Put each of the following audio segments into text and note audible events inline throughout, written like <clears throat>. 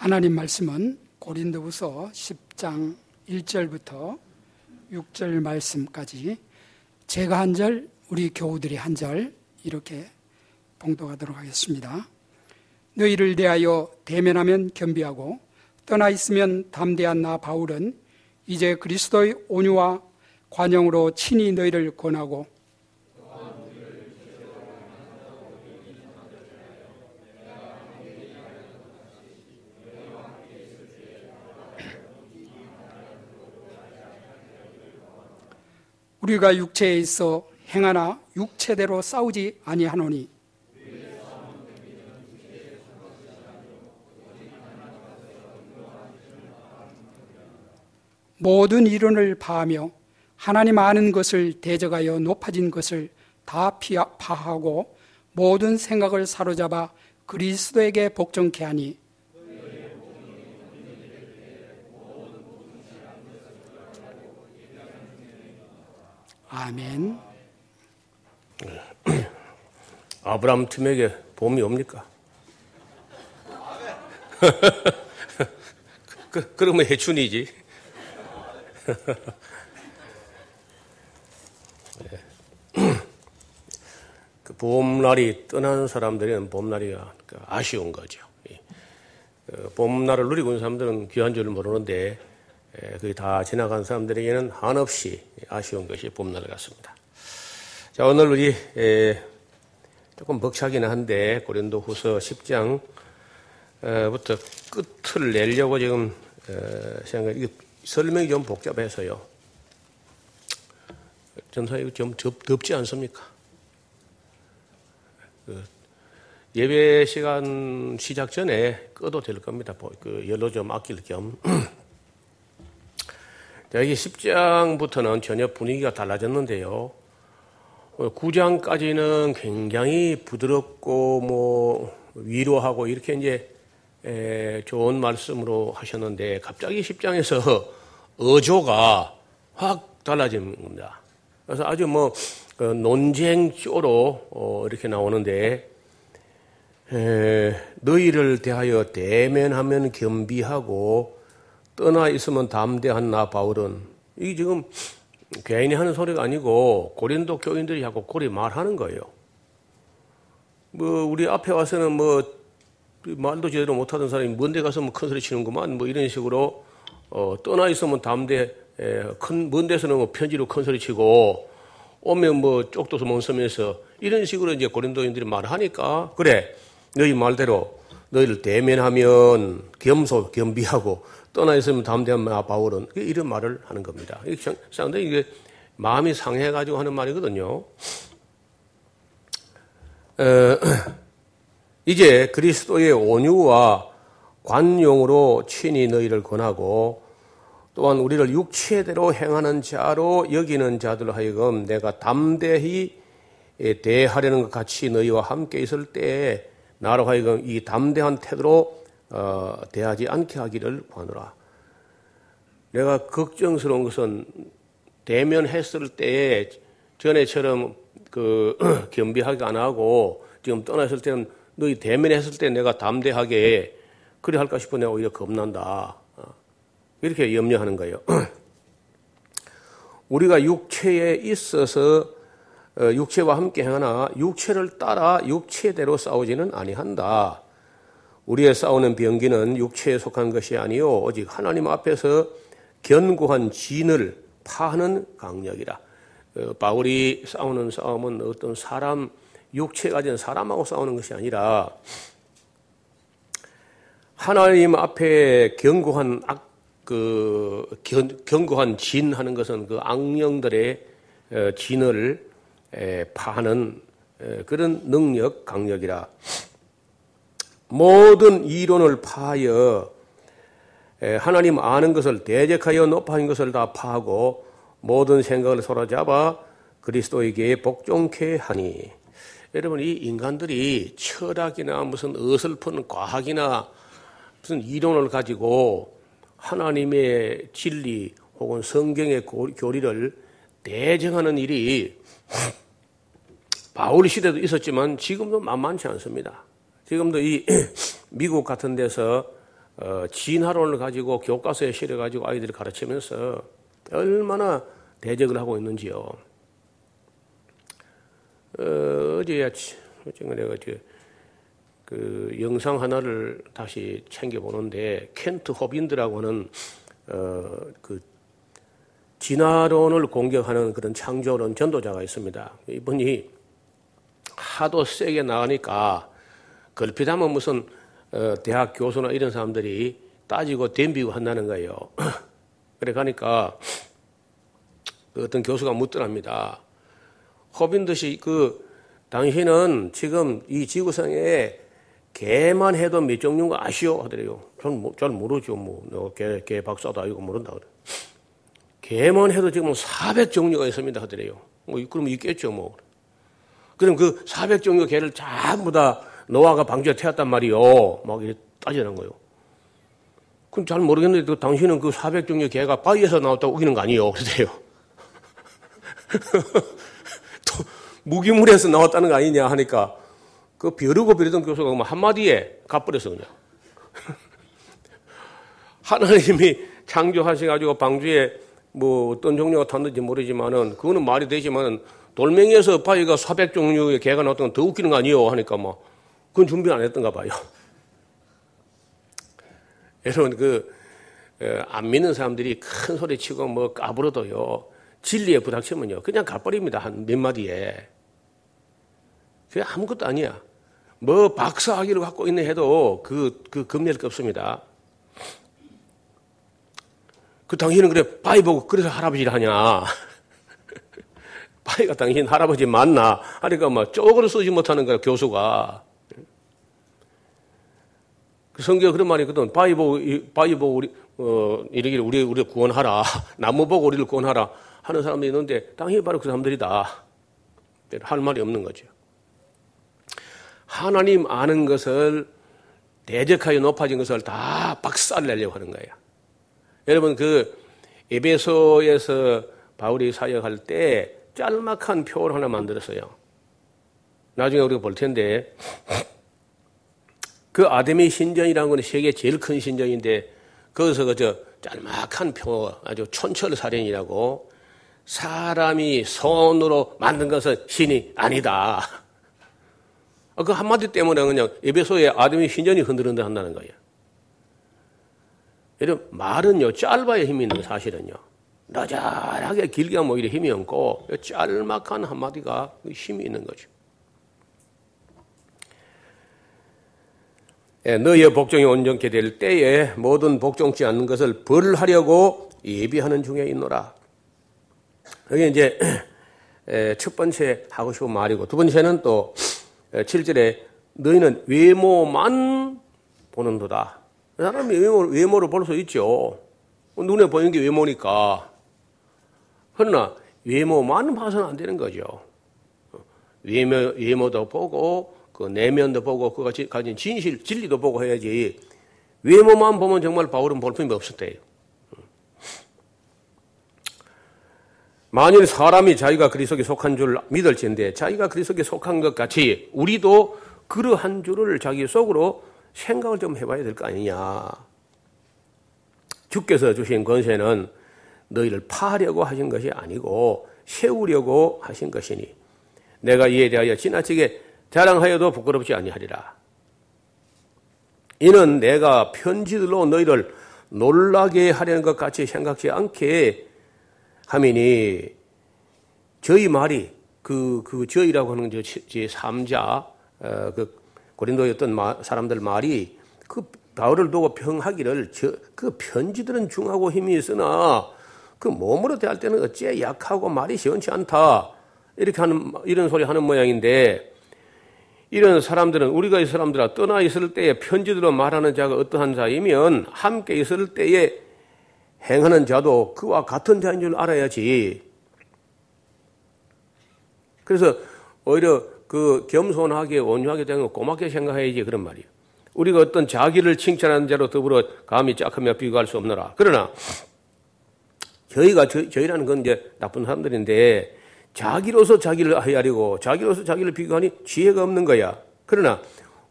하나님 말씀은 고린도후서 10장 1절부터 6절 말씀까지 제가 한 절, 우리 교우들이 한 절 이렇게 봉독하도록 하겠습니다. 너희를 대하여 대면하면 겸비하고 떠나 있으면 담대한 나 바울은 이제 그리스도의 온유와 관용으로 친히 너희를 권하고 우리가 육체에 있어 행하나 육체대로 싸우지 아니하노니. 모든 이론을 파하며 하나님 아는 것을 대적하여 높아진 것을 다 파하고 모든 생각을 사로잡아 그리스도에게 복종케 하니 아멘. <clears throat> 아브라함 팀에게 봄이 옵니까? <laughs> 그, 그러면 해춘이지. <clears throat> 그 봄날이 떠나는 사람들에는 봄날이가 그 아쉬운 거죠. 그 봄날을 누리고 있는 사람들은 귀한 줄을 모르는데 그게 다 지나간 사람들에게는 한없이 아쉬운 것이 봄날 같습니다. 자, 오늘 우리 조금 벅차기는 한데 고린도 후서 10장부터 끝을 내려고 지금 생각, 이게 설명이 좀 복잡해서요. 전사 이거 좀 덥, 덥지 않습니까? 그 예배 시간 시작 전에 꺼도 될 겁니다. 그 연료 좀 아낄 겸. <clears throat> 여기 10장부터는 전혀 분위기가 달라졌는데요. 9장까지는 굉장히 부드럽고 뭐 위로하고 이렇게 이제 좋은 말씀으로 하셨는데 갑자기 10장에서 <laughs> 어조가 확 달라진 겁니다. 그래서 아주 뭐그 논쟁조로 어, 이렇게 나오는데 너희를 대하여 대면하면 겸비하고 떠나 있으면 담대한 나 바울은 이게 지금 개인이 하는 소리가 아니고 고린도 교인들이 자꾸 고리 말하는 거예요. 뭐 우리 앞에 와서는 뭐 말도 제대로 못하던 사람이 먼데 가서 뭐 큰 소리 치는구만 뭐 이런 식으로 어, 떠나 있으면 담대 큰먼 데서는 뭐 편지로 큰 소리 치고 오면 뭐 쪽도서 멍섬에서 이런 식으로 이제 고린도인들이 말하니까 그래 너희 말대로 너희를 대면하면 겸소 겸비하고 떠나 있으면 담대한 바울은 이런 말을 하는 겁니다. 상당히 이게 마음이 상해가지고 하는 말이거든요. 어, <clears throat> 이제 그리스도의 온유와 관용으로 친히 너희를 권하고 또한 우리를 육체대로 행하는 자로 여기는 자들 하여금 내가 담대히 대하려는 것 같이 너희와 함께 있을 때에 나로 하여금 이 담대한 태도로 어, 대하지 않게 하기를 구하노라. 내가 걱정스러운 것은 대면했을 때에 전에처럼 그 <clears throat> 겸비하게 안 하고 지금 떠났을 때는 너희 대면했을 때 내가 담대하게 그래 할까 싶어 내가 오히려 겁난다. 어, 이렇게 염려하는 거예요. <clears throat> 우리가 육체에 있어서 어, 육체와 함께 행하나 육체를 따라 육체대로 싸우지는 아니한다. 우리의 싸우는 병기는 육체에 속한 것이 아니요 오직 하나님 앞에서 견고한 진을 파하는 강력이라. 어, 바울이 싸우는 싸움은 어떤 사람 육체 가진 사람하고 싸우는 것이 아니라 하나님 앞에 견고한 악, 그 견, 견고한 진 하는 것은 그 악령들의 어, 진을 파하는 그런 능력 강력이라. 모든 이론을 파하여 하나님 아는 것을 대적하여 높아진 것을 다 파하고 모든 생각을 사로잡아 그리스도에게 복종케 하니 여러분 이 인간들이 철학이나 무슨 어설픈 과학이나 무슨 이론을 가지고 하나님의 진리 혹은 성경의 교리를 대정하는 일이 바울 시대도 있었지만 지금도 만만치 않습니다. 지금도 이 <clears throat> 미국 같은 데서 어, 진화론을 가지고 교과서에 실어가지고 아이들을 가르치면서 얼마나 대적을 하고 있는지요. 어, 어제야, 어제 내가 그, 그 영상 하나를 다시 챙겨보는데, 켄트 호빈드라고 하는, 어, 그, 진화론을 공격하는 그런 창조론 전도자가 있습니다. 이분이 하도 세게 나가니까 걸핏하면 무슨 어, 대학 교수나 이런 사람들이 따지고 덤비고 한다는 거예요. <clears throat> 그래 가니까 그 어떤 교수가 묻더랍니다. 호빈듯이 그 당신은 지금 이 지구상에 개만 해도 몇 종류인 거 아시오? 하더래요. 저는 잘 모르죠. 뭐, 개, 개 박사도 아니고 모른다. 그래. 개만 해도 지금 400종류가 있습니다. 하더래요. 뭐, 그럼 있겠죠. 뭐. 그럼 그 400종류 개를 전부 다 노아가 방주에 태웠단 말이요. 막 이렇게 따지는 거예요. 그럼 잘 모르겠는데 그 당신은 그 400종류 개가 바위에서 나왔다고 우기는 거 아니에요. 그러세요. <laughs> 또 무기물에서 나왔다는 거 아니냐 하니까 그 벼르고 벼르던 교수가 뭐 한마디에 갚버렸어 그냥. <laughs> 하나님이 창조하셔가지고 방주에 뭐 어떤 종류가 탔는지 모르지만은 그거는 말이 되지만은 돌멩이에서 바위가 400 종류의 개가 나왔던 건 더 웃기는 거 아니에요 하니까 뭐 그건 준비 안 했던가 봐요. <laughs> 여러분 그 안 믿는 사람들이 큰 소리 치고 뭐 까불어도요 진리에 부닥치면요 그냥 가버립니다 한 몇 마디에. 그게 아무것도 아니야. 뭐 박사학위를 갖고 있는 해도 그, 그 금리할 게 없습니다. 그 당신은 그래 바위 보고 그래서 할아버지를 하냐? <laughs> 바위가 당신 할아버지 맞나? 하니까 뭐 쪽으로 쓰지 못하는 거야 교수가. 그 성경에 그런 말이 있거든. 바위 보고, 바위 보고 우리, 어, 이러기를 우리, 우리를 구원하라. <laughs> 나무 보고 우리를 구원하라. 하는 사람들이 있는데, 당연히 바로 그 사람들이다. 할 말이 없는 거죠. 하나님 아는 것을 대적하여 높아진 것을 다 박살 내려고 하는 거예요. 여러분, 그, 에베소에서 바울이 사역할 때 짤막한 표를 하나 만들었어요. 나중에 우리가 볼 텐데, 그 아데미 신전이라는 건 세계 제일 큰 신전인데 거기서 그저 짤막한 표 아주 촌철살인이라고 사람이 손으로 만든 것은 신이 아니다. 아, 그 한마디 때문에 그냥 에베소의 아데미 신전이 흔들흔들 한다는 거예요. 여러분 말은요 짧아야 힘이 있는 사실은요. 너절하게 길게 하면 오히려 힘이 없고 짤막한 한마디가 힘이 있는 거죠. 너희의 복종이 온전케 될 때에 모든 복종치 않는 것을 벌하려고 예비하는 중에 있노라. 여기 이제 <clears throat> 첫 번째 하고 싶은 말이고 두 번째는 또 7절에 너희는 외모만 보는도다. 사람이 외모, 외모를 볼 수 있죠. 눈에 보이는 게 외모니까. 그러나 외모만 봐서는 안 되는 거죠. 외모, 외모도 보고 그 내면도 보고 그가 가진 진실, 진리도 보고 해야지 외모만 보면 정말 바울은 볼품이 없을 때예요. 만일 사람이 자기가 그리스도에 속한 줄 믿을지인데 자기가 그리스도에 속한 것 같이 우리도 그러한 줄을 자기 속으로 생각을 좀 해봐야 될 거 아니냐. 주께서 주신 권세는 너희를 파하려고 하신 것이 아니고 세우려고 하신 것이니 내가 이에 대하여 지나치게 자랑하여도 부끄럽지 아니하리라. 이는 내가 편지들로 너희를 놀라게 하려는 것 같이 생각지 않게 하미니 저희 말이 그, 그 저희라고 하는 저, 제 3자, 어, 그 고린도의 어떤 마, 사람들 말이 그 바울을 두고 평하기를 저, 그 편지들은 중하고 힘이 있으나 그 몸으로 대할 때는 어째 약하고 말이 시원치 않다. 이렇게 하는, 이런 소리 하는 모양인데 이런 사람들은 우리가 이 사람들아 떠나 있을 때에 편지들로 말하는 자가 어떠한 자이면 함께 있을 때에 행하는 자도 그와 같은 자인 줄 알아야지. 그래서 오히려 그 겸손하게 온유하게 되는 거 고맙게 생각해야지 그런 말이에요. 우리가 어떤 자기를 칭찬하는 자로 더불어 감히 짝하며 비교할 수 없노라. 그러나 저희가 저, 저희라는 건 이제 나쁜 사람들인데 자기로서 자기를 헤아리고 자기로서 자기를 비교하니 지혜가 없는 거야. 그러나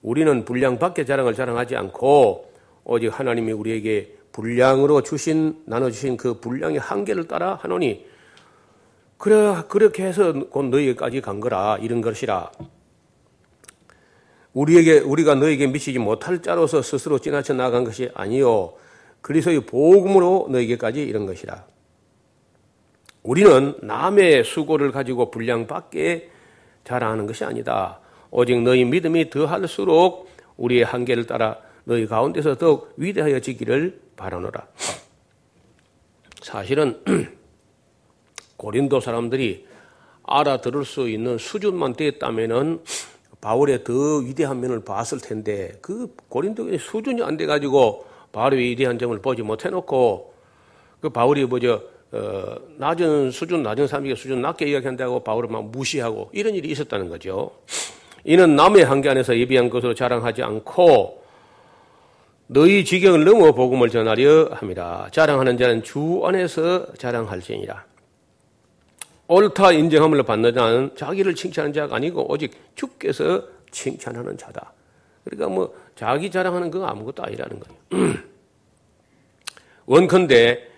우리는 분량 밖에 자랑을 자랑하지 않고 오직 하나님이 우리에게 분량으로 주신 나눠 주신 그 분량의 한계를 따라 하노니 그래 그렇게 해서 곧 너희에게까지 간 거라 이런 것이라. 우리에게 우리가 너에게 미치지 못할 자로서 스스로 지나쳐 나간 것이 아니요. 그리스도의 복음으로 너에게까지 이런 것이라 우리는 남의 수고를 가지고 분량밖에 자랑하는 것이 아니다. 오직 너희 믿음이 더할수록 우리의 한계를 따라 너희 가운데서 더욱 위대하여 지기를 바라노라. 사실은 <clears throat> 고린도 사람들이 알아들을 수 있는 수준만 됐다면은 바울의 더 위대한 면을 봤을 텐데 그 고린도의 수준이 안 돼 가지고 바울의 위대한 점을 보지 못해 놓고 그 바울이 뭐죠 어, 낮은 수준 낮은 사람에게 수준 낮게 이야기한다고 바울을 막 무시하고 이런 일이 있었다는 거죠. 이는 남의 한계 안에서 예비한 것으로 자랑하지 않고 너희 지경을 넘어 복음을 전하려 합니다. 자랑하는 자는 주 안에서 자랑할지니라. 옳다 인정함을 받는 자는 자기를 칭찬하는 자가 아니고 오직 주께서 칭찬하는 자다. 그러니까 뭐 자기 자랑하는 건 아무것도 아니라는 거예요. <clears throat> 원컨대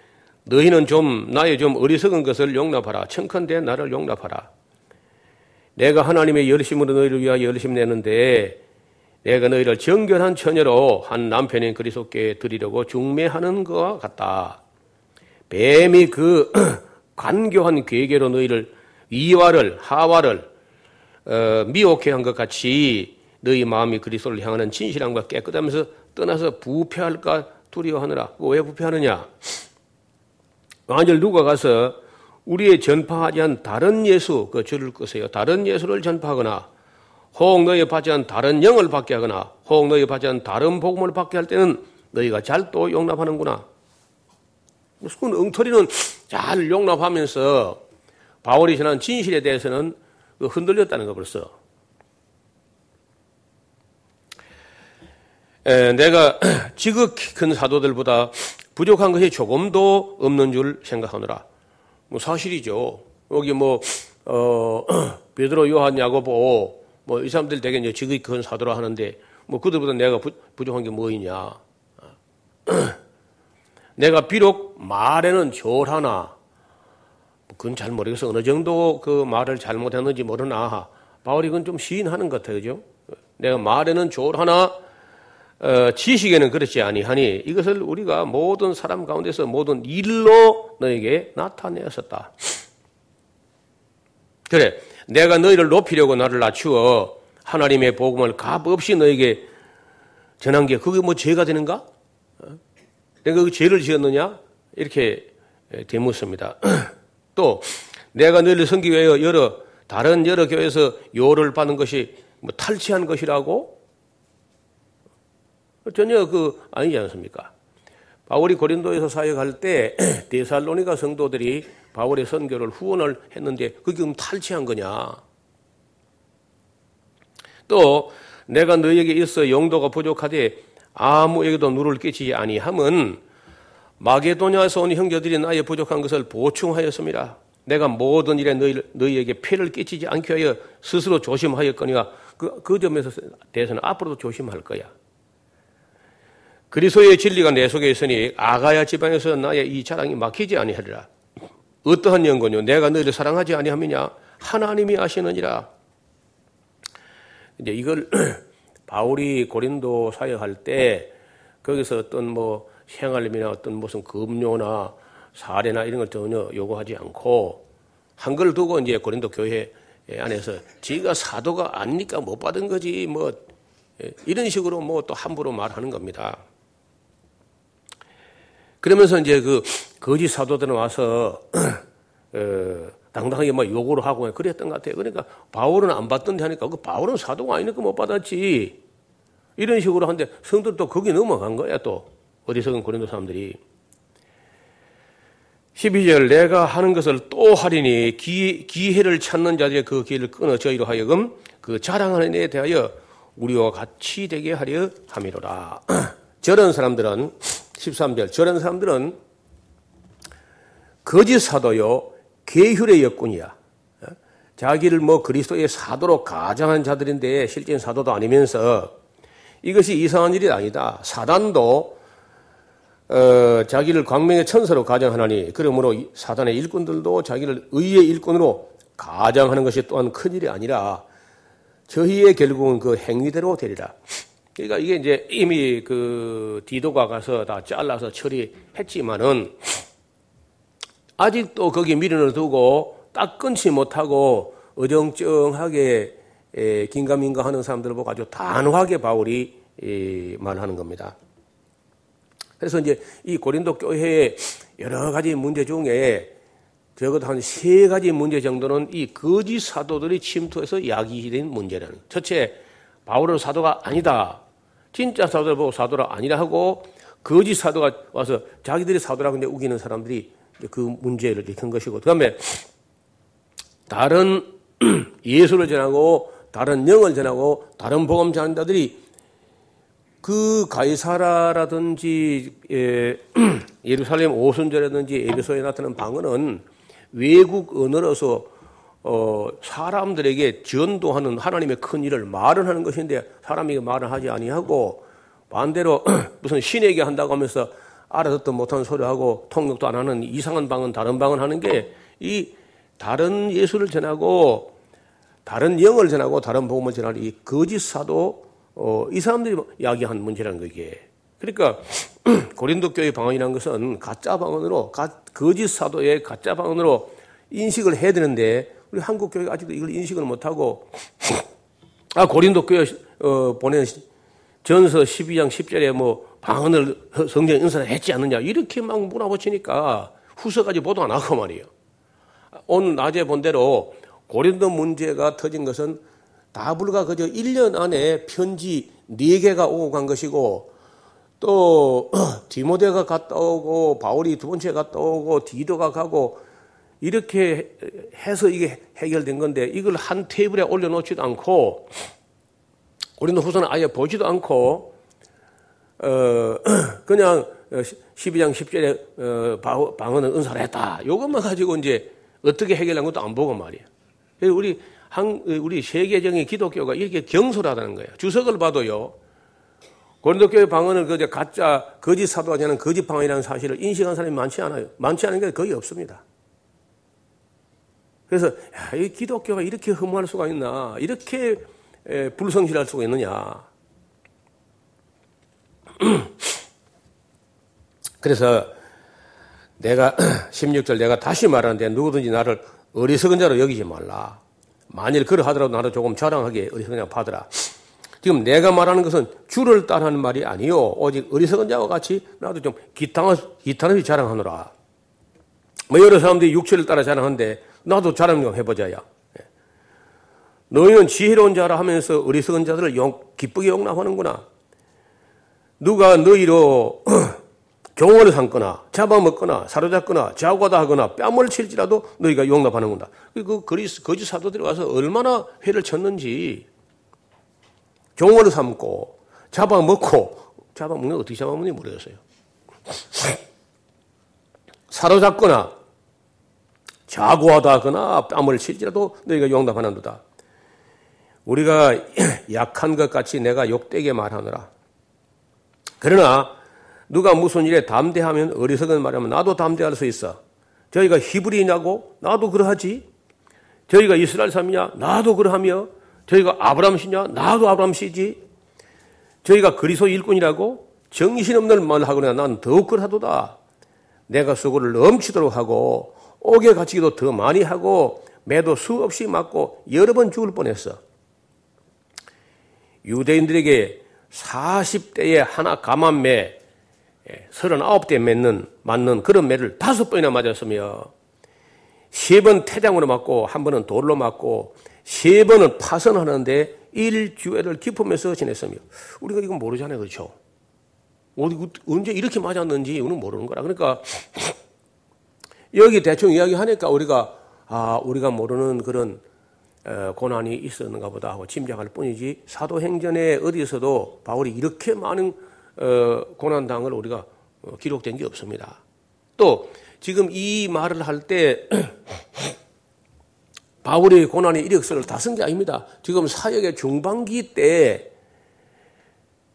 너희는 좀 나의 좀 어리석은 것을 용납하라. 청컨대 나를 용납하라. 내가 하나님의 열심으로 너희를 위하여 열심 내는데 내가 너희를 정결한 처녀로 한 남편인 그리스도께 드리려고 중매하는 것과 같다. 뱀이 그 <clears throat> 간교한 괴계로 너희를 이와를 하와를 어, 미혹해 한 것 같이 너희 마음이 그리스도를 향하는 진실함과 깨끗하면서 떠나서 부패할까 두려워하느라. 왜 부패하느냐? 만일 누가 가서 우리의 전파하지 않은 다른 예수, 그 줄을 끄세요. 다른 예수를 전파하거나, 혹 너희 받지 않은 다른 영을 받게 하거나, 혹 너희 받지 않은 다른 복음을 받게 할 때는 너희가 잘 또 용납하는구나. 무슨 엉터리는 잘 용납하면서 바울이 전한 진실에 대해서는 그 흔들렸다는 거 벌써. 에, 내가 <clears throat> 지극히 큰 사도들보다 부족한 것이 조금도 없는 줄 생각하느라. 뭐 사실이죠. 여기 뭐, 어, <clears throat> 베드로, 요한, 야고보, 뭐 이 사람들 되게 이제 지극히 큰 사도라 하는데 뭐 그들보다 내가 부, 부족한 게 뭐이냐. <clears throat> 내가 비록 말에는 절하나, 그건 잘 모르겠어. 어느 정도 그 말을 잘못했는지 모르나. 바울이 그건 좀 시인하는 것 같아요. 그죠? 내가 말에는 졸하나 어, 지식에는 그렇지 아니하니 이것을 우리가 모든 사람 가운데서 모든 일로 너에게 나타내었었다. 그래, 내가 너희를 높이려고 나를 낮추어 하나님의 복음을 값없이 너에게 전한 게 그게 뭐 죄가 되는가? 어? 내가 그 죄를 지었느냐? 이렇게 되묻습니다. <clears throat> 또 내가 너희를 섬기 위하여 여러 다른 여러 교회에서 요를 받는 것이 뭐 탈취한 것이라고 전혀 그 아니지 않습니까? 바울이 고린도에서 사역할 때 <clears throat> 데살로니가 성도들이 바울의 선교를 후원을 했는데 그게 그럼 탈취한 거냐? 또 내가 너에게 있어 용도가 부족하되 아무에게도 누를 끼치지 아니함은 마게도냐에서 온 형제들이 나의 부족한 것을 보충하였습니다. 내가 모든 일에 너희, 너희에게 피를 끼치지 않게 하여 스스로 조심하였거니와 그, 그 점에서 대해서는 앞으로도 조심할 거야. 그리스도의 진리가 내 속에 있으니 아가야 지방에서 나의 이 자랑이 막히지 아니하리라. 어떠한 연고요 내가 너희를 사랑하지 아니함이냐? 하나님이 아시느니라. 이제 이걸 <clears throat> 바울이 고린도 사역할 때 거기서 어떤 뭐 생활림이나 어떤 무슨 금료나 사례나 이런 걸 전혀 요구하지 않고 한글 두고 이제 고린도 교회 안에서 지가 사도가 아니니까 못 받은 거지 뭐 이런 식으로 뭐 또 함부로 말하는 겁니다. 그러면서 이제 그 거짓 사도들은 와서 <clears throat> 어, 당당하게 막 요구를 하고 그랬던 것 같아요. 그러니까 바울은 안 받던데 하니까 그 바울은 사도가 아니니까 못 받았지. 이런 식으로 하는데 성도도 거기 넘어간 거야 또 어디서든 고린도 사람들이. 12절 내가 하는 것을 또 하리니 기, 기회를 찾는 자들의 그 길을 끊어 저희로 하여금 그 자랑하는 데 대하여 우리와 같이 되게 하려 함이로라. <clears throat> 저런 사람들은 13절. 저런 사람들은 거짓 사도요, 계율의 역군이야. 어? 자기를 뭐 그리스도의 사도로 가장한 자들인데 실제는 사도도 아니면서 이것이 이상한 일이 아니다. 사단도 어, 자기를 광명의 천사로 가정하나니 그러므로 사단의 일꾼들도 자기를 의의 일꾼으로 가정하는 것이 또한 큰 일이 아니라 저희의 결국은 그 행위대로 되리라. 그러니까 이게 이제 이미 그 디도가 가서 다 잘라서 처리했지만은 아직도 거기 미련을 두고 딱 끊지 못하고 어정쩡하게 긴가민가 하는 사람들을 보고 아주 단호하게 바울이 말하는 겁니다. 그래서 이제 이 고린도 교회의 여러 가지 문제 중에 적어도 한 세 가지 문제 정도는 이 거짓 사도들이 침투해서 야기된 문제라는. 첫째, 바울은 사도가 아니다. 진짜 사도를 보고 사도라 아니라 하고 거짓 사도가 와서 자기들이 사도라고 이제 우기는 사람들이 그 문제를 일으킨 것이고, 그 다음에 다른 <clears throat> 예수를 전하고 다른 영을 전하고 다른 복음 전한자들이 그 가이사라라든지 예, <clears throat> 예루살렘 오순절이라든지 에베소에 나타난 방언은 외국 언어로서 어, 사람들에게 전도하는 하나님의 큰 일을 말을 하는 것인데 사람이 말을 하지 아니하고 반대로 <clears throat> 무슨 신에게 한다고 하면서 알아듣도 못하는 소리 하고 통역도 안 하는 이상한 방언 다른 방언 하는 게 이 다른 예수를 전하고 다른 영을 전하고 다른 복음을 전하는 이 거짓 사도 어, 이 사람들이 이야기한 문제라는 거기에. 그러니까 <clears throat> 고린도 교회 방언이라는 것은 가짜 방언으로 거짓 사도의 가짜 방언으로 인식을 해야 되는데 우리 한국 교회가 아직도 이걸 인식을 못 하고 아 고린도 교회 어, 보낸 전서 12장 10절에 뭐 방언을 성경 인사를 했지 않느냐 이렇게 막 물어붙이니까 후서까지 보도 안 하고 말이에요. 오늘 낮에 본 대로 고린도 문제가 터진 것은 다 불과 그저 1년 안에 편지 4개가 오고 간 것이고 또 <clears throat> 디모데가 갔다 오고 바울이 두 번째 갔다 오고 디도가 가고 이렇게 해서 이게 해결된 건데 이걸 한 테이블에 올려놓지도 않고 우리는 후손은 아예 보지도 않고 어 <clears throat> 그냥 12장 10절에 어 방언은 은사를 했다. 이것만 가지고 이제 어떻게 해결한 것도 안 보고 말이에요. 그래서 우리 한, 우리 세계적인 기독교가 이렇게 경솔하다는 거예요. 주석을 봐도요. 고린도교회 방언을 그저 가짜 거짓 사도가 되는 거짓 방언이라는 사실을 인식한 사람이 많지 않아요. 많지 않은 게 거의 없습니다. 그래서 야, 이 기독교가 이렇게 허무할 수가 있나? 이렇게 에, 불성실할 수가 있느냐? <clears throat> 그래서 내가 <clears throat> 16절 내가 다시 말하는데 누구든지 나를 어리석은 자로 여기지 말라. 만일 그러하더라도 나도 조금 자랑하게 어리석은 자가 받으라. 지금 내가 말하는 것은 주를 따르는 말이 아니요. 오직 어리석은 자와 같이 나도 좀 기타는 자랑하노라. 뭐 여러 사람들이 육체를 따라 자랑하는데 나도 자랑 좀 해보자야. 예. 너희는 지혜로운 자라 하면서 어리석은 자들을 용, 기쁘게 용납하는구나. 누가 너희로 <clears throat> 경원을 삼거나 잡아먹거나 사로잡거나 자고하다 하거나 뺨을 칠지라도 너희가 용납하는구나. 그 그리스 거짓 사도들이 와서 얼마나 회를 쳤는지 경원을 삼고 잡아먹고 잡아먹는 어떻게 잡아먹는지 모르겠어요. <clears throat> 사로잡거나 자고하다 하거나 뺨을 칠지라도 너희가 용납하는도다. 우리가 <clears throat> 약한 것 같이 내가 욕되게 말하느라. 그러나 누가 무슨 일에 담대하면 어리석은 말하면 나도 담대할 수 있어. 저희가 히브리냐고 나도 그러하지. 저희가 이스라엘 사람이냐 나도 그러하며 저희가 아브람시냐 나도 아브람시지. 저희가 그리스도 일꾼이라고 정신없는 말을 하거나 난 더욱 그러하도다. 내가 수고를 넘치도록 하고 옥에 갇히기도 더 많이 하고 매도 수없이 맞고 여러 번 죽을 뻔했어. 유대인들에게 40대에 하나 감한 매 39대 맺는, 맞는 그런 매를 다섯 번이나 맞았으며, 세 번 태장으로 맞고, 한 번은 돌로 맞고, 세 번은 파선하는데 일주일을 기품에서 지냈으며, 우리가 이건 모르잖아요. 그렇죠? 어디, 언제 이렇게 맞았는지 우리는 모르는 거라. 그러니까, 여기 대충 이야기하니까 우리가, 아, 우리가 모르는 그런 고난이 있었는가 보다 하고 짐작할 뿐이지, 사도행전에 어디서도 바울이 이렇게 많은 어, 고난당을 우리가 어, 기록된 게 없습니다. 또 지금 이 말을 할 때 <clears throat> 바울의 고난의 이력서를 다 쓴 게 아닙니다. 지금 사역의 중반기 때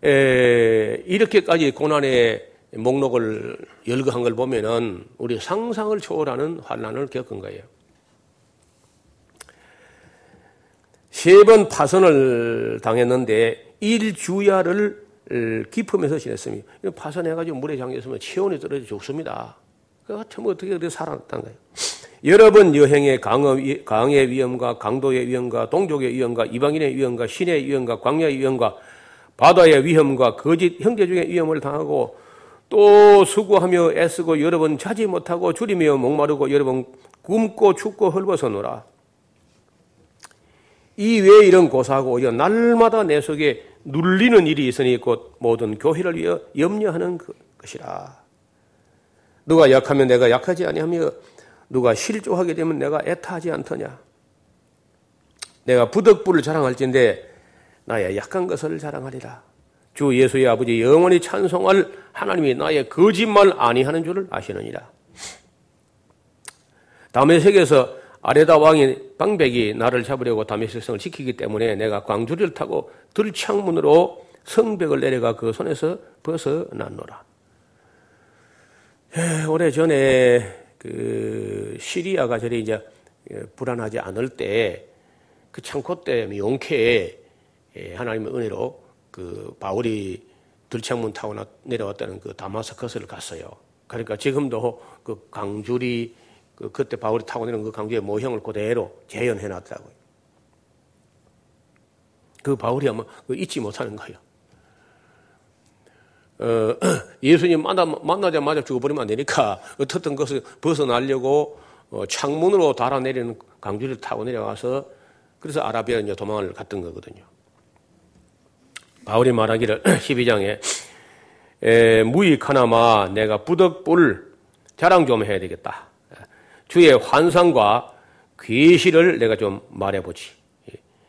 에, 이렇게까지 고난의 목록을 열거한 걸 보면은 우리 상상을 초월하는 환란을 겪은 거예요. 세 번 파선을 당했는데 일주야를 깊으면서 지냈습니다. 파선해가지고 물에 잠겼으면 체온이 떨어져 죽습니다. 그참 어떻게 그렇게 살아났단 거예요. 여러 번 여행의 강의 위험과 강도의 위험과 동족의 위험과 이방인의 위험과 신의 위험과 광야의 위험과 바다의 위험과 거짓 형제 중의 위험을 당하고 또 수고하며 애쓰고 여러 번 자지 못하고 줄이며 목마르고 여러 번 굶고 춥고 헐벗어 노라. 이 외에 이런 고사하고 오히려 날마다 내 속에 눌리는 일이 있으니 곧 모든 교회를 위해 염려하는 그, 것이라. 누가 약하면 내가 약하지 아니하며 누가 실조하게 되면 내가 애타하지 않더냐. 내가 부덕부를 자랑할진데 나의 약한 것을 자랑하리라. 주 예수의 아버지 영원히 찬송할 하나님이 나의 거짓말 아니하는 줄을 아시느니라. 세계에서 아레다 왕이 방백이 나를 잡으려고 다메섹 성을 지키기 때문에 내가 광주리를 타고 들창문으로 성벽을 내려가 그 손에서 벗어났노라. 예, 오래 전에 그 시리아가 저리 이제 불안하지 않을 때 그 창고 때 용케에 예, 하나님의 은혜로 그 바울이 들창문 타고 내려왔다는 그 다마스커스를 갔어요. 그러니까 지금도 그 강줄이 그 그때 바울이 타고 내려온 그 강주의 모형을 그대로 재현해 놨더라고요. 그 바울이 아마 그 잊지 못하는 거예요. 어, <clears throat> 예수님 만나, 만나자마자 죽어버리면 안 되니까 어떻든 것을 벗어나려고 어, 창문으로 달아내리는 강주를 타고 내려와서 그래서 아라비아 이제 도망을 갔던 거거든요. 바울이 말하기를 <clears throat> 12장에 에, 무익하나마 내가 부덕불 자랑 좀 해야 되겠다. 주의 환상과 괴시를 내가 좀 말해보지.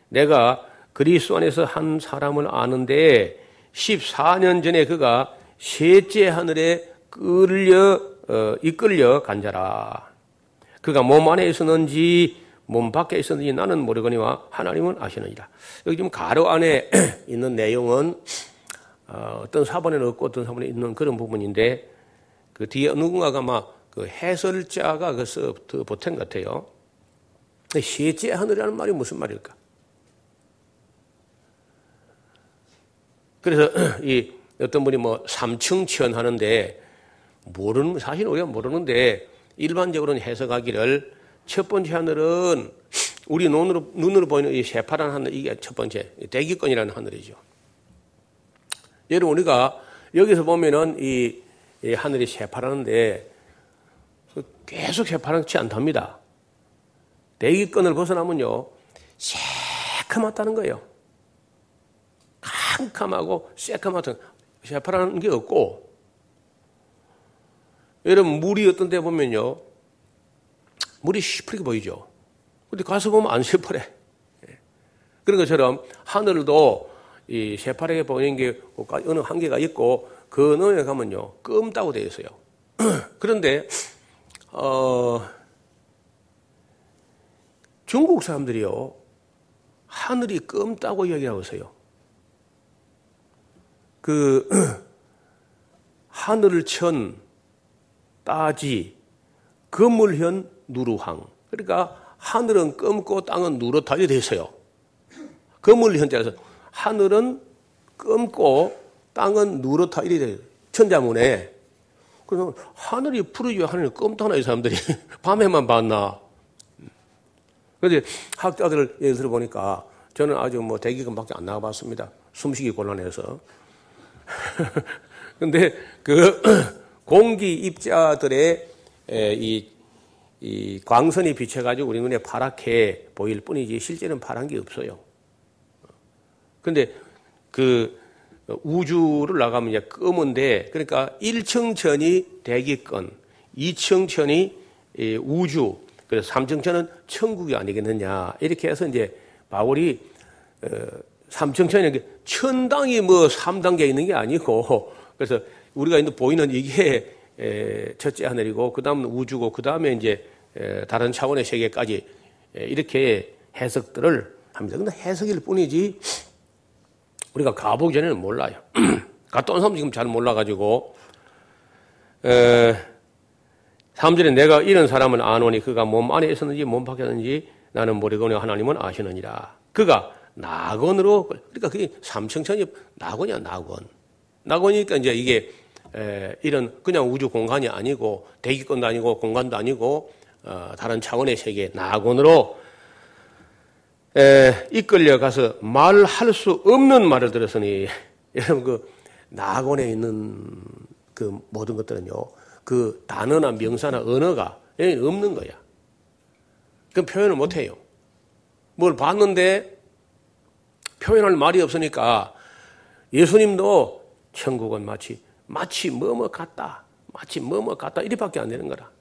내가 그리스도 안에서 한 사람을 아는데 14년 전에 그가 셋째 하늘에 끌려 어, 이끌려 간 자라. 그가 몸 안에 있었는지 몸 밖에 있었는지 나는 모르거니와 하나님은 아시느니라. 여기 지금 가로 안에 <clears throat> 있는 내용은 어, 어떤 사본에는 없고 어떤 사본에 있는 그런 부분인데 그 뒤에 누군가가 막 그 해설자가 그래서 더 보탠 것 같아요. 셋째 하늘이라는 말이 무슨 말일까? 그래서 <clears throat> 이 어떤 분이 뭐 삼층천 하는데 모르는 사실 우리가 모르는데 일반적으로는 해석하기를 첫 번째 하늘은 우리 눈으로 눈으로 보이는 이 새파란 하늘 이게 첫 번째 대기권이라는 하늘이죠. 여러분 우리가 여기서 보면은 이, 이 하늘이 새파란데 계속 새파랗지 않답니다. 대기권을 벗어나면요 새카맣다는 거예요. 캄캄하고 새카맣던 새파란 게 없고 여러분 물이 어떤 데 보면요 물이 시퍼게 보이죠. 근데 가서 보면 안 시퍼래. 예. 그런 것처럼 하늘도 이 새파랗게 보이는 게 어느 한계가 있고 그 너에 가면요 끔다고 되어 있어요. <clears throat> 그런데 어, 중국 사람들이요 하늘이 끔다고 이야기하고 있어요. 그 <clears throat> 하늘을 천 따지 거물현 누루항 그러니까 하늘은 검고 땅은 누렇다게 되어요 거물현자에서 하늘은 검고 땅은 누렇다 이래 돼요. 천자문에 그래서 하늘이 푸르지 하늘이 검다나 이 사람들이 <laughs> 밤에만 봤나? 그런데 학자들 예를 들어보니까 저는 아주 뭐 대기근밖에 안 나가봤습니다. 숨쉬기 곤란해서. <laughs> 근데 그 <clears throat> 공기 입자들의 이, 이 광선이 비춰가지고 우리 눈에 파랗게 보일 뿐이지 실제는 파란 게 없어요. 근데 그 우주를 나가면 이제 검은데 그러니까 1층 천이 대기권, 2층 천이 우주, 그래서 3층 천은 천국이 아니겠느냐 이렇게 해서 이제 바울이 어, 3층 천이 천당이 뭐 3단계 있는 게 아니고 그래서 우리가 이제 보이는 이게 첫째 하늘이고 그 다음은 우주고 그 다음에 이제 다른 차원의 세계까지 이렇게 해석들을 합니다. 근데 해석일 뿐이지 우리가 가보기 전에는 몰라요. <clears throat> 갔다 온 사람 지금 잘 몰라가지고, 에, 3절에 내가 이런 사람을 아노니 그가 몸 안에 있었는지 몸 밖에 있었는지 나는 모르거니 하나님은 아시느니라. 그가 낙원으로, 그러니까 그게 삼층천이 낙원이야, 낙원. 낙원이니까 이제 이게 에, 이런 그냥 우주 공간이 아니고 대기권도 아니고 공간도 아니고 어, 다른 차원의 세계 낙원으로 에, 이끌려 가서 말할 수 없는 말을 들었으니 <laughs> 여러분 그 낙원에 있는 그 모든 것들은요 그 단어나 명사나 언어가 없는 거야. 그 표현을 못 해요. 뭘 봤는데 표현할 말이 없으니까 예수님도 천국은 마치 마치 뭐뭐 같다. 마치 뭐뭐 같다. 이리밖에 안 되는 거라.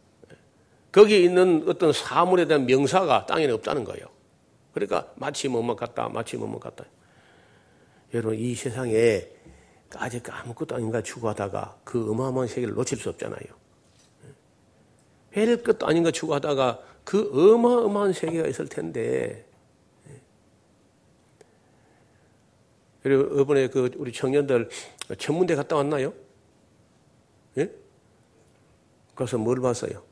거기 있는 어떤 사물에 대한 명사가 땅에는 없다는 거예요. 그러니까 마치 뭐뭐 같다. 마치 뭐뭐 같다. 여러분 이 세상에 아직 아무것도 아닌 가 추구하다가 그 어마어마한 세계를 놓칠 수 없잖아요. 별 것도 아닌 가 추구하다가 그 어마어마한 세계가 있을 텐데 그리고 이번에 그 우리 청년들 천문대 갔다 왔나요? 예? 가서 뭘 봤어요?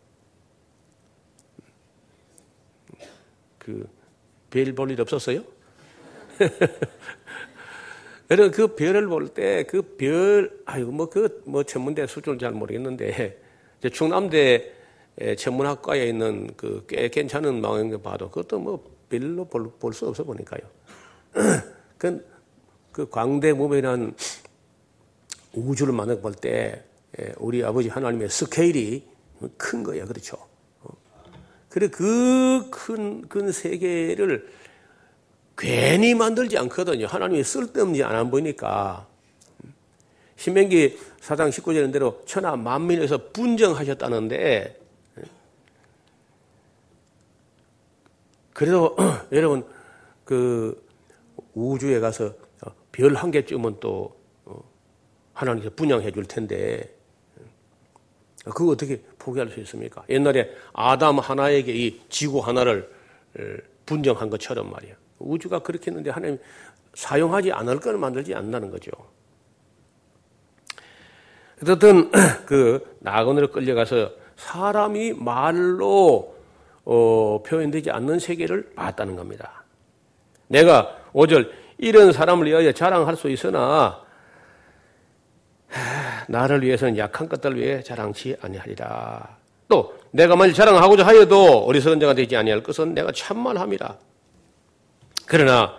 그, 별 볼 일 없었어요? <laughs> 여러분, 그 별을 볼 때, 그 별, 아이고, 뭐, 그, 뭐, 천문대 수준을 잘 모르겠는데, 충남대 천문학과에 있는 그 꽤 괜찮은 망원경 봐도 그것도 뭐, 별로 볼, 볼수 없어 보니까요. <clears throat> 그, 그 광대무변한 우주를 만나 볼 때, 예, 우리 아버지 하나님의 스케일이 큰 거예요. 그렇죠? 어. 그래, 그 큰, 큰 세계를 괜히 만들지 않거든요. 하나님이 쓸데없는지 안 보이니까. 신명기 사장 19절인 대로 천하 만민에서 분정하셨다는데, 그래도 <clears throat> 여러분, 그 우주에 가서 별 한 개쯤은 또 어, 하나님께서 분양해 줄 텐데, 그거 어떻게 포기할 수 있습니까? 옛날에 아담 하나에게 이 지구 하나를 분정한 것처럼 말이야. 우주가 그렇게 했는데 하나님 사용하지 않을 걸 만들지 않는다는 거죠. 어쨌든 <clears throat> 그 낙원으로 끌려가서 사람이 말로 어, 표현되지 않는 세계를 봤다는 겁니다. 내가 5절 이런 사람을 위하여 자랑할 수 있으나 나를 위해서는 약한 것들을 위해 자랑치 아니하리라. 또 내가 만일 자랑하고자 하여도 어리석은 자가 되지 아니할 것은 내가 참만함이라. 그러나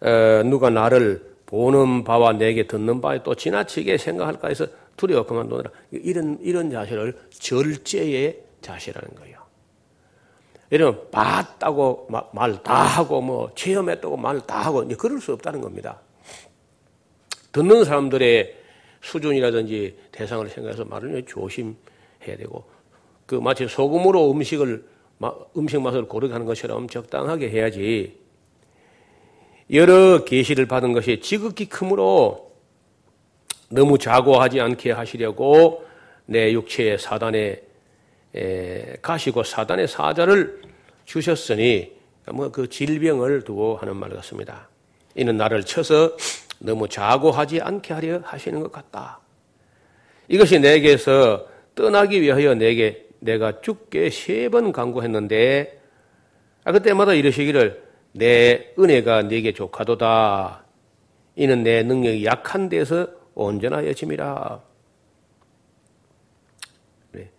어, 누가 나를 보는 바와 내게 듣는 바에 또 지나치게 생각할까 해서 두려워 그만두느라 이런 이런 자세를 절제의 자세라는 거예요. 이런 봤다고 말 다 하고 뭐 체험했다고 말 다 하고 이제 그럴 수 없다는 겁니다. 듣는 사람들의 수준이라든지 대상을 생각해서 말을 조심해야 되고 그 마치 소금으로 음식을 음식 맛을 고르게 하는 것처럼 적당하게 해야지 여러 계시를 받은 것이 지극히 크므로 너무 자고하지 않게 하시려고 내 육체에 사단에 가시고 사단의 사자를 주셨으니 뭐 그 질병을 두고 하는 말 같습니다. 이는 나를 쳐서 너무 자고하지 않게 하려 하시는 것 같다. 이것이 내게서 떠나기 위하여 내게 내가 죽게 세 번 강구했는데 아, 그때마다 이러시기를 내 은혜가 네게 족하도다. 이는 내 능력이 약한 데서 온전하여 짐이라. 네.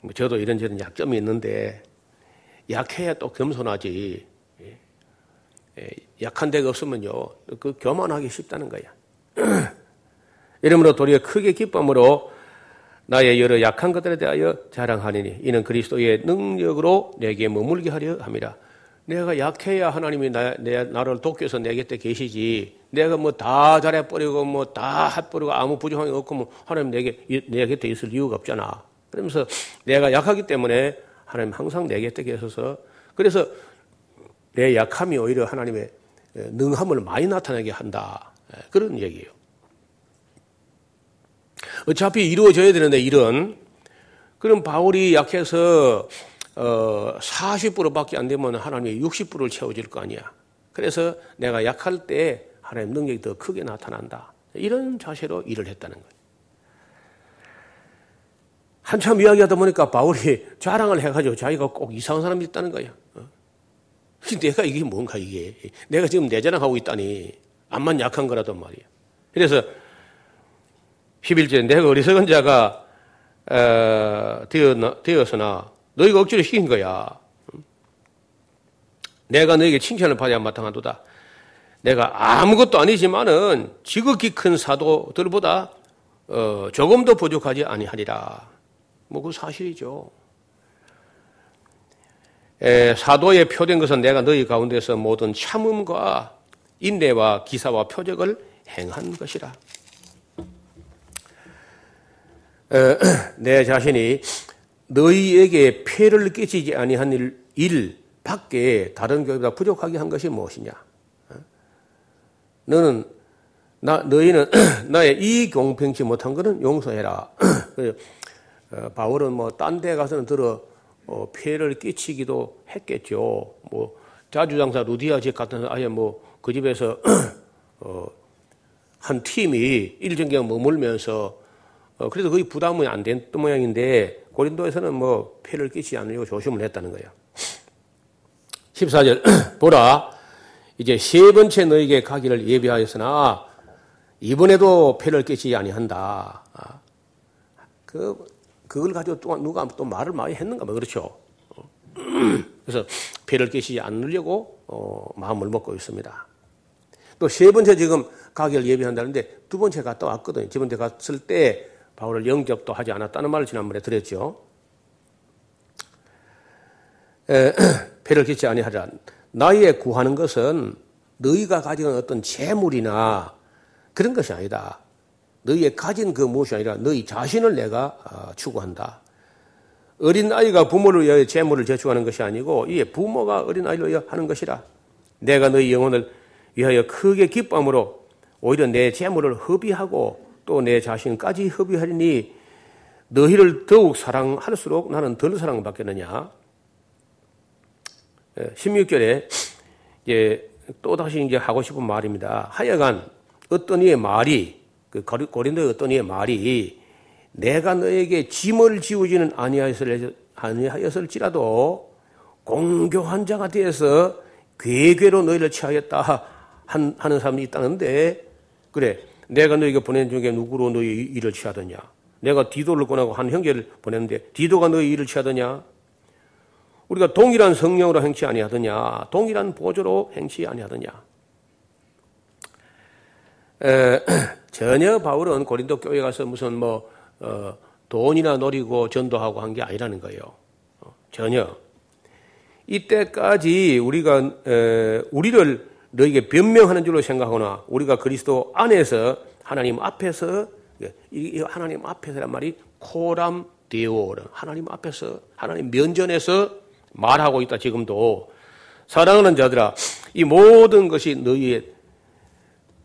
뭐 저도 이런저런 약점이 있는데 약해야 또 겸손하지. 예, 약한 데가 없으면요, 그 교만하기 쉽다는 거야. <clears throat> 이러므로 도리어 크게 기쁨으로 나의 여러 약한 것들에 대하여 자랑하리니 이는 그리스도의 능력으로 내게 머물게 하려 함이라. 내가 약해야 하나님이 나, 내, 나를 돕겨서 내 곁에 계시지. 내가 뭐 다 잘해버리고 뭐 다 해버리고 아무 부족함이 없고 뭐 하나님 내게, 내 곁에 있을 이유가 없잖아. 그러면서 내가 약하기 때문에 하나님 항상 내 곁에 계셔서 그래서 내 약함이 오히려 하나님의 능함을 많이 나타나게 한다. 그런 얘기예요. 어차피 이루어져야 되는데 일은 그럼 바울이 약해서 어 40%밖에 안 되면 하나님이 60%를 채워줄 거 아니야. 그래서 내가 약할 때 하나님 능력이 더 크게 나타난다. 이런 자세로 일을 했다는 거예요. 한참 이야기하다 보니까 바울이 자랑을 해가지고 자기가 꼭 이상한 사람이 있다는 거야. 어? <laughs> 내가 이게 뭔가 이게. 내가 지금 내 자랑하고 있다니. 암만 약한 거라단 말이야. 그래서 11절 내가 어리석은 자가 어, 되었으나 너희가 억지로 시킨 거야. 내가 너에게 칭찬을 받아야 마땅하도다. 내가 아무것도 아니지만은 지극히 큰 사도들보다 어, 조금 더 부족하지 아니하리라. 뭐 그 사실이죠. 에, 사도에 표된 것은 내가 너희 가운데서 모든 참음과 인내와 기사와 표적을 행한 것이라. 에, <clears throat> 내 자신이 너희에게 폐를 끼치지 아니한 일, 일 밖에 다른 교회보다 부족하게 한 것이 무엇이냐? 너는 나 너희는 <clears throat> 나의 이 공평치 못한 것은 용서해라. <clears throat> 어, 바울은 뭐 딴 데 가서는 들어 어, 피해를 끼치기도 했겠죠. 뭐 자주장사 루디아 집 같은 아예 뭐 그 집에서 <clears throat> 어, 한 팀이 일정기간 머물면서 어, 그래서 거의 부담이 안 됐던 모양인데 고린도에서는 뭐 피해를 끼치지 않으려고 조심을 했다는 거예요. 14절 <clears throat> 보라 이제 세 번째 너에게 가기를 예비하였으나 이번에도 피해를 끼치지 아니한다. 아, 그 그걸 가지고 또 누가 또 말을 많이 했는가 뭐 그렇죠. <clears throat> 그래서 배를 깨시지 않으려고 어, 마음을 먹고 있습니다. 또 세 번째 지금 가게를 예비한다는데 두 번째 갔다 왔거든요. 두 번째 갔을 때 바울을 영접도 하지 않았다는 말을 지난번에 드렸죠. 에, <clears throat> 배를 끼치 아니하라. 나의 구하는 것은 너희가 가지는 어떤 재물이나 그런 것이 아니다. 너희의 가진 그 무엇이 아니라 너희 자신을 내가 아, 추구한다. 어린 아이가 부모를 위하여 재물을 저축하는 것이 아니고 이게 부모가 어린 아이를 위하여 하는 것이라. 내가 너희 영혼을 위하여 크게 기쁨으로 오히려 내 재물을 허비하고 또 내 자신까지 허비하리니 너희를 더욱 사랑할수록 나는 덜 사랑받겠느냐. 16절에 이제 또 다시 이제 하고 싶은 말입니다. 하여간 어떤 이의 말이 그 고린도의 어떤 이의 말이 내가 너에게 짐을 지우지는 아니하였을지라도 공교한 자가 되어서 괴괴로 너희를 취하겠다 하는 사람이 있다는데 그래 내가 너에게 보낸 중에 누구로 너희 일을 취하더냐? 내가 디도를 권하고 한 형제를 보냈는데 디도가 너희 일을 취하더냐? 우리가 동일한 성령으로 행치 아니하더냐? 동일한 보조로 행치 아니하더냐? 에, 전혀 바울은 고린도 교회 가서 무슨 뭐 어, 돈이나 노리고 전도하고 한 게 아니라는 거예요. 어, 전혀. 이때까지 우리가 에, 우리를 너에게 변명하는 줄로 생각하거나 우리가 그리스도 안에서 하나님 앞에서 이 하나님 앞에서란 말이 코람 데오 하나님 앞에서 하나님 면전에서 말하고 있다 지금도 사랑하는 자들아 이 모든 것이 너희의 어,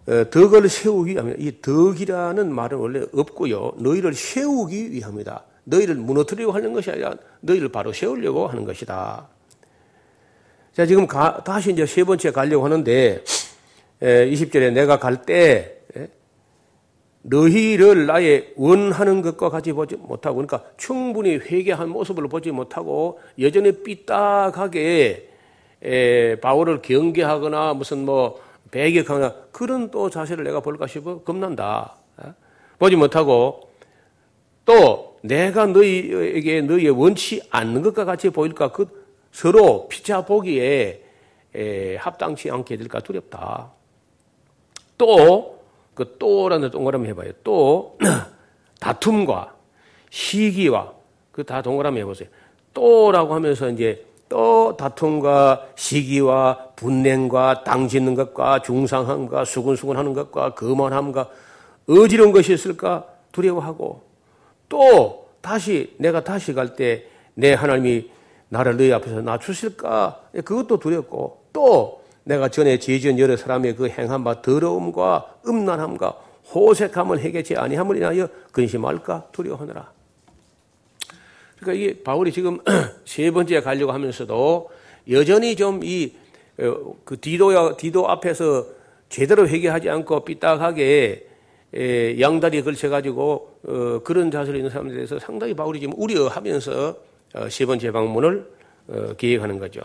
덕을 세우기 위함이다. 이 덕이라는 말은 원래 없고요. 너희를 세우기 위함이다. 너희를 무너뜨리려고 하는 것이 아니라 너희를 바로 세우려고 하는 것이다. 자, 지금 가, 다시 이제 세 번째 가려고 하는데, 에, 20절에 내가 갈 때, 너희를 나의 원하는 것과 같이 보지 못하고, 그러니까 충분히 회개한 모습을 보지 못하고, 여전히 삐딱하게, 에, 바울을 경계하거나 무슨 뭐, 배격하거나 그런 또 자세를 내가 볼까 싶어 겁난다. 어? 보지 못하고 또 내가 너희에게 너희의 원치 않는 것과 같이 보일까 그 서로 피자 보기에 에, 합당치 않게 될까 두렵다. 또, 그 또라는 동그라미 해봐요. 또, <clears throat> 다툼과 시기와 그 다 동그라미 해보세요. 또라고 하면서 이제 또 다툼과 시기와 분냉과 당짓는 것과 중상함과 수근수근하는 것과 거만함과 어지러운 것이 있을까 두려워하고 또 다시 내가 다시 갈 때 내 하나님이 나를 너희 앞에서 낮추실까? 그것도 두렵고 또 내가 전에 지은 여러 사람의 그바 더러움과 음란함과 호색함을 해결치 아니함을 인하여 근심할까 두려워하느라 그러니까 이게 바울이 지금 <clears throat> 세 번째 가려고 하면서도 여전히 좀 이 그 디도야 디도 앞에서 제대로 회개하지 않고 삐딱하게 에, 양다리에 걸쳐가지고 어, 그런 자세로 있는 사람들에 대해서 상당히 바울이 지금 우려하면서 어, 세 번째 방문을 어, 기획하는 거죠.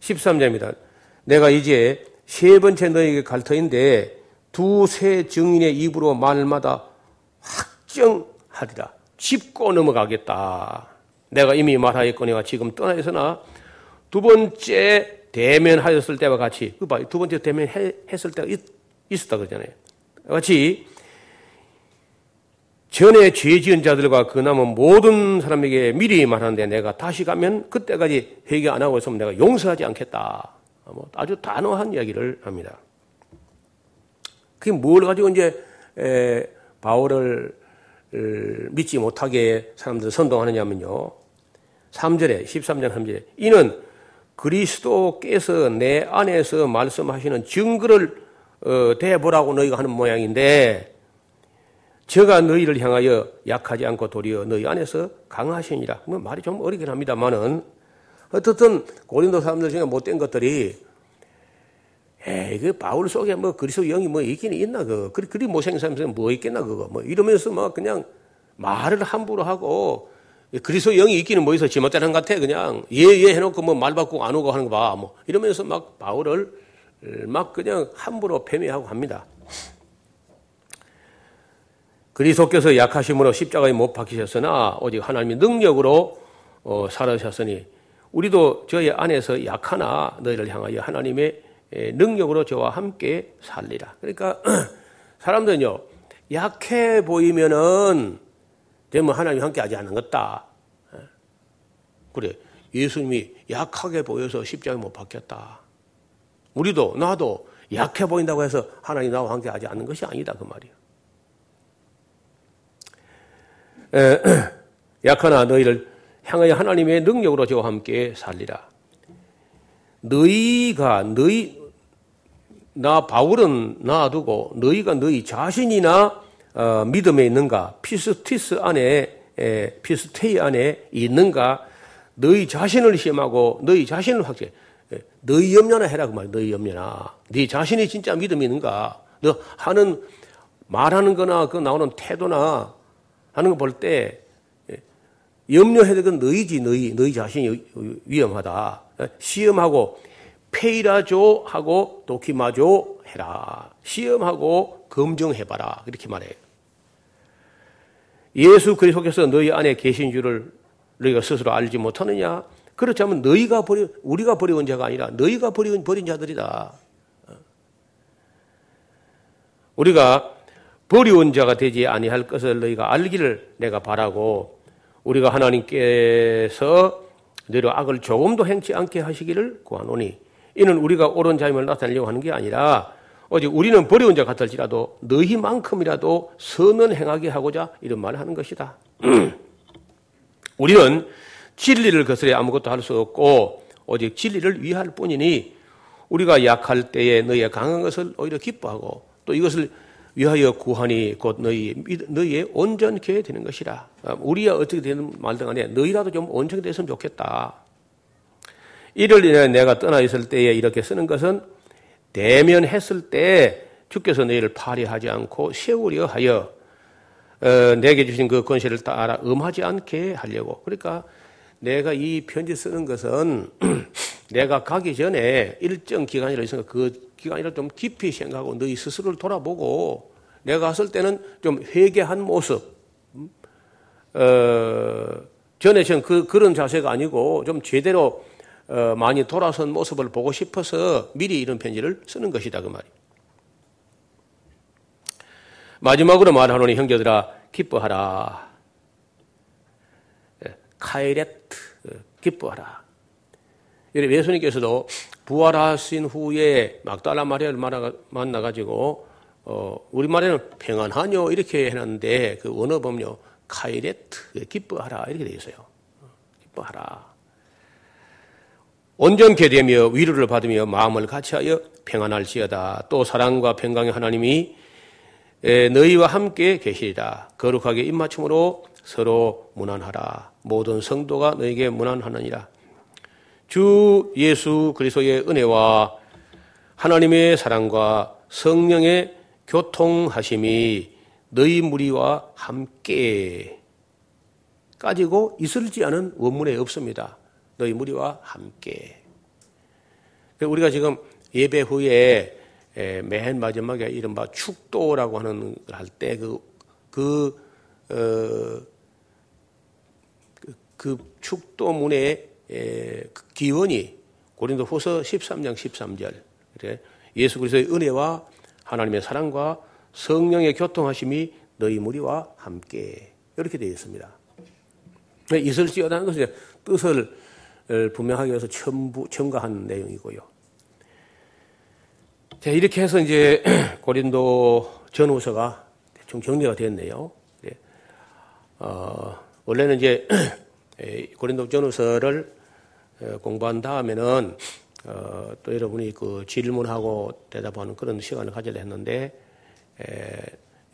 13절입니다. 내가 이제 세 번째 너에게 갈 터인데 두 세 증인의 입으로 말마다 확정하리라. 짚고 넘어가겠다. 내가 이미 말하였거니와 지금 떠나 있으나 두 번째 대면하였을 때와 같이 그 봐, 두 번째 대면했을 때가 있, 있었다 그러잖아요. 같이 전에 죄 지은 자들과 그 남은 모든 사람에게 미리 말하는데 내가 다시 가면 그때까지 회개 안 하고 있으면 내가 용서하지 않겠다. 뭐 아주 단호한 이야기를 합니다. 그게 뭘 가지고 이제 에, 바울을 믿지 못하게 사람들 선동하느냐면요. 3절에 13장 3절에 이는 그리스도께서 내 안에서 말씀하시는 증거를 어, 대보라고 너희가 하는 모양인데 저가 너희를 향하여 약하지 않고 도리어 너희 안에서 강하시니라. 뭐 말이 좀 어리긴 합니다만은 어떻든 고린도 사람들 중에 못된 것들이 에이, 그 바울 속에 뭐 그리스도 영이 뭐 있긴 있나 그 그리 그리 사람들 뭐 있겠나 그거. 뭐 이러면서 막 그냥 말을 함부로 하고 그리스도 영이 있기는 뭐 있어 지멋대로 것 같아 그냥. 예예 예 해놓고 뭐말 바꾸고 안 오고 하는 거 봐 뭐. 이러면서 막 바울을 막 그냥 함부로 패미하고 합니다. 그리스도께서 약하심으로 십자가에 못 박히셨으나 오직 하나님의 능력으로 어, 살아셨으니 우리도 저희 안에서 약하나 너희를 향하여 하나님의 능력으로 저와 함께 살리라. 그러니까 <clears throat> 사람들은요 약해 보이면은 되면 하나님 함께 하지 않는 것다. 그래 예수님이 약하게 보여서 십자가에 못 박혔다. 우리도 나도 약해 보인다고 해서 하나님 나와 함께 하지 않는 것이 아니다 그 말이야. <clears throat> 약하나 너희를 향하여 하나님의 능력으로 저와 함께 살리라. 너희가 너희 나 바울은 놔두고 너희가 너희 자신이나 어, 믿음에 있는가 πίστις 안에 에, πίστει 안에 있는가 너희 자신을 시험하고 너희 자신을 확증 너희 염려나 해라 그 말. 너희 염려나. 네 자신이 진짜 믿음이 있는가? 너 하는 말하는 거나 그 나오는 태도나 하는 거 볼 때 염려해야 될건 너희지 너희 너희 자신이 위험하다. 시험하고 페이라죠 하고 도키마죠 해라. 시험하고 검증해봐라. 이렇게 말해요. 예수 그리스도께서 너희 안에 계신 줄을 너희가 스스로 알지 못하느냐? 그렇다면 너희가 버려 우리가 버려온 자가 아니라 너희가 버린 버린 자들이다. 우리가 버려온 자가 되지 아니할 것을 너희가 알기를 내가 바라고 우리가 하나님께서 너희로 악을 조금도 행치 않게 하시기를 구하노니 이는 우리가 옳은 자임을 나타내려고 하는 게 아니라 오직 우리는 버려온 자 같을지라도 너희만큼이라도 선은 행하게 하고자 이런 말을 하는 것이다. <clears throat> 우리는 진리를 거스려 아무것도 할 수 없고 오직 진리를 위할 뿐이니 우리가 약할 때에 너희의 강한 것을 오히려 기뻐하고 또 이것을 위하여 구하니 곧 너희 너희의 온전케 되는 것이라. 우리야 어떻게 되는 말든 간에 너희라도 좀 온전히 됐으면 좋겠다. 이를 인해 내가 떠나 있을 때에 이렇게 쓰는 것은 대면했을 때 주께서 너희를 파리하지 않고 세우려 하여 어, 내게 주신 그 권세를 따라 음하지 않게 하려고. 그러니까 내가 이 편지 쓰는 것은 <clears throat> 내가 가기 전에 일정 기간이라 있으니까 그 기간이라 좀 깊이 생각하고 너희 스스로를 돌아보고 내가 갔을 때는 좀 회개한 모습, 음? 어, 전에 전 그, 그런 자세가 아니고 좀 제대로 어, 많이 돌아선 모습을 보고 싶어서 미리 이런 편지를 쓰는 것이다 그 말이. 마지막으로 말하노니 형제들아 기뻐하라. 카이레트 기뻐하라. 예수님께서도 부활하신 후에 막달라 마리아를 만나가지고 어, 우리말에는 평안하뇨 이렇게 해놨는데 그 원어 보면요 카이레트 기뻐하라 이렇게 되어 있어요. 기뻐하라. 온전케 되며 위로를 받으며 마음을 같이하여 평안할지어다. 또 사랑과 평강의 하나님이 너희와 함께 계시리라. 거룩하게 입맞춤으로 서로 무난하라. 모든 성도가 너에게 무난하느니라. 주 예수 그리스도의 은혜와 하나님의 사랑과 성령의 교통하심이 너희 무리와 함께 까지고 있을지 않은 원문에 없습니다. 너희 무리와 함께. 우리가 지금 예배 후에 맨 마지막에 이른바 축도라고 하는 걸 할 때 그, 그, 어, 그, 그 축도문의 그 기원이 고린도 후서 13장 13절. 예수 그리스도의 은혜와 하나님의 사랑과 성령의 교통하심이 너희 무리와 함께 이렇게 되어 있습니다. 있을지어다는 것은 뜻을 분명하게 해서 첨부, 첨가한 내용이고요. 자, 이렇게 해서 이제 <clears throat> 고린도 전후서가 대충 정리가 됐네요. 네. 어, 원래는 이제 <clears throat> 고린도 전후서를 어, 공부한 다음에는 어, 또 여러분이 그 질문하고 대답하는 그런 시간을 가지려 했는데 에,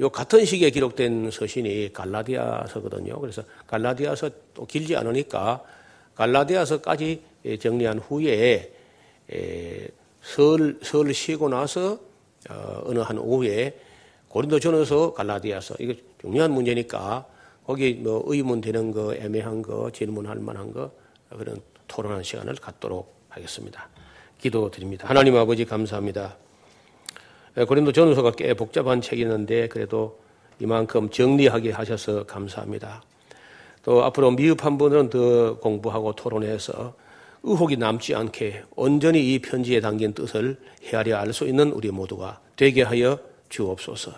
요 같은 시기에 기록된 서신이 갈라디아서거든요. 그래서 갈라디아서 또 길지 않으니까 갈라디아서까지 정리한 후에 에, 설, 설 쉬고 나서 어, 어느 한 오후에 고린도 전후서 갈라디아서 이거 중요한 문제니까 거기 뭐 의문 되는 거 애매한 거 질문할 만한 거 그런 토론하는 시간을 갖도록 하겠습니다. 기도드립니다. 하나님 아버지 감사합니다. 고린도 전후서가 꽤 복잡한 책이었는데 그래도 이만큼 정리하게 하셔서 감사합니다. 또 앞으로 미흡한 분들은 더 공부하고 토론해서 의혹이 남지 않게 온전히 이 편지에 담긴 뜻을 헤아려 알 수 있는 우리 모두가 되게 하여 주옵소서.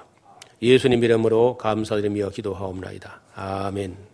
예수님 이름으로 감사드리며 기도하옵나이다. 아멘.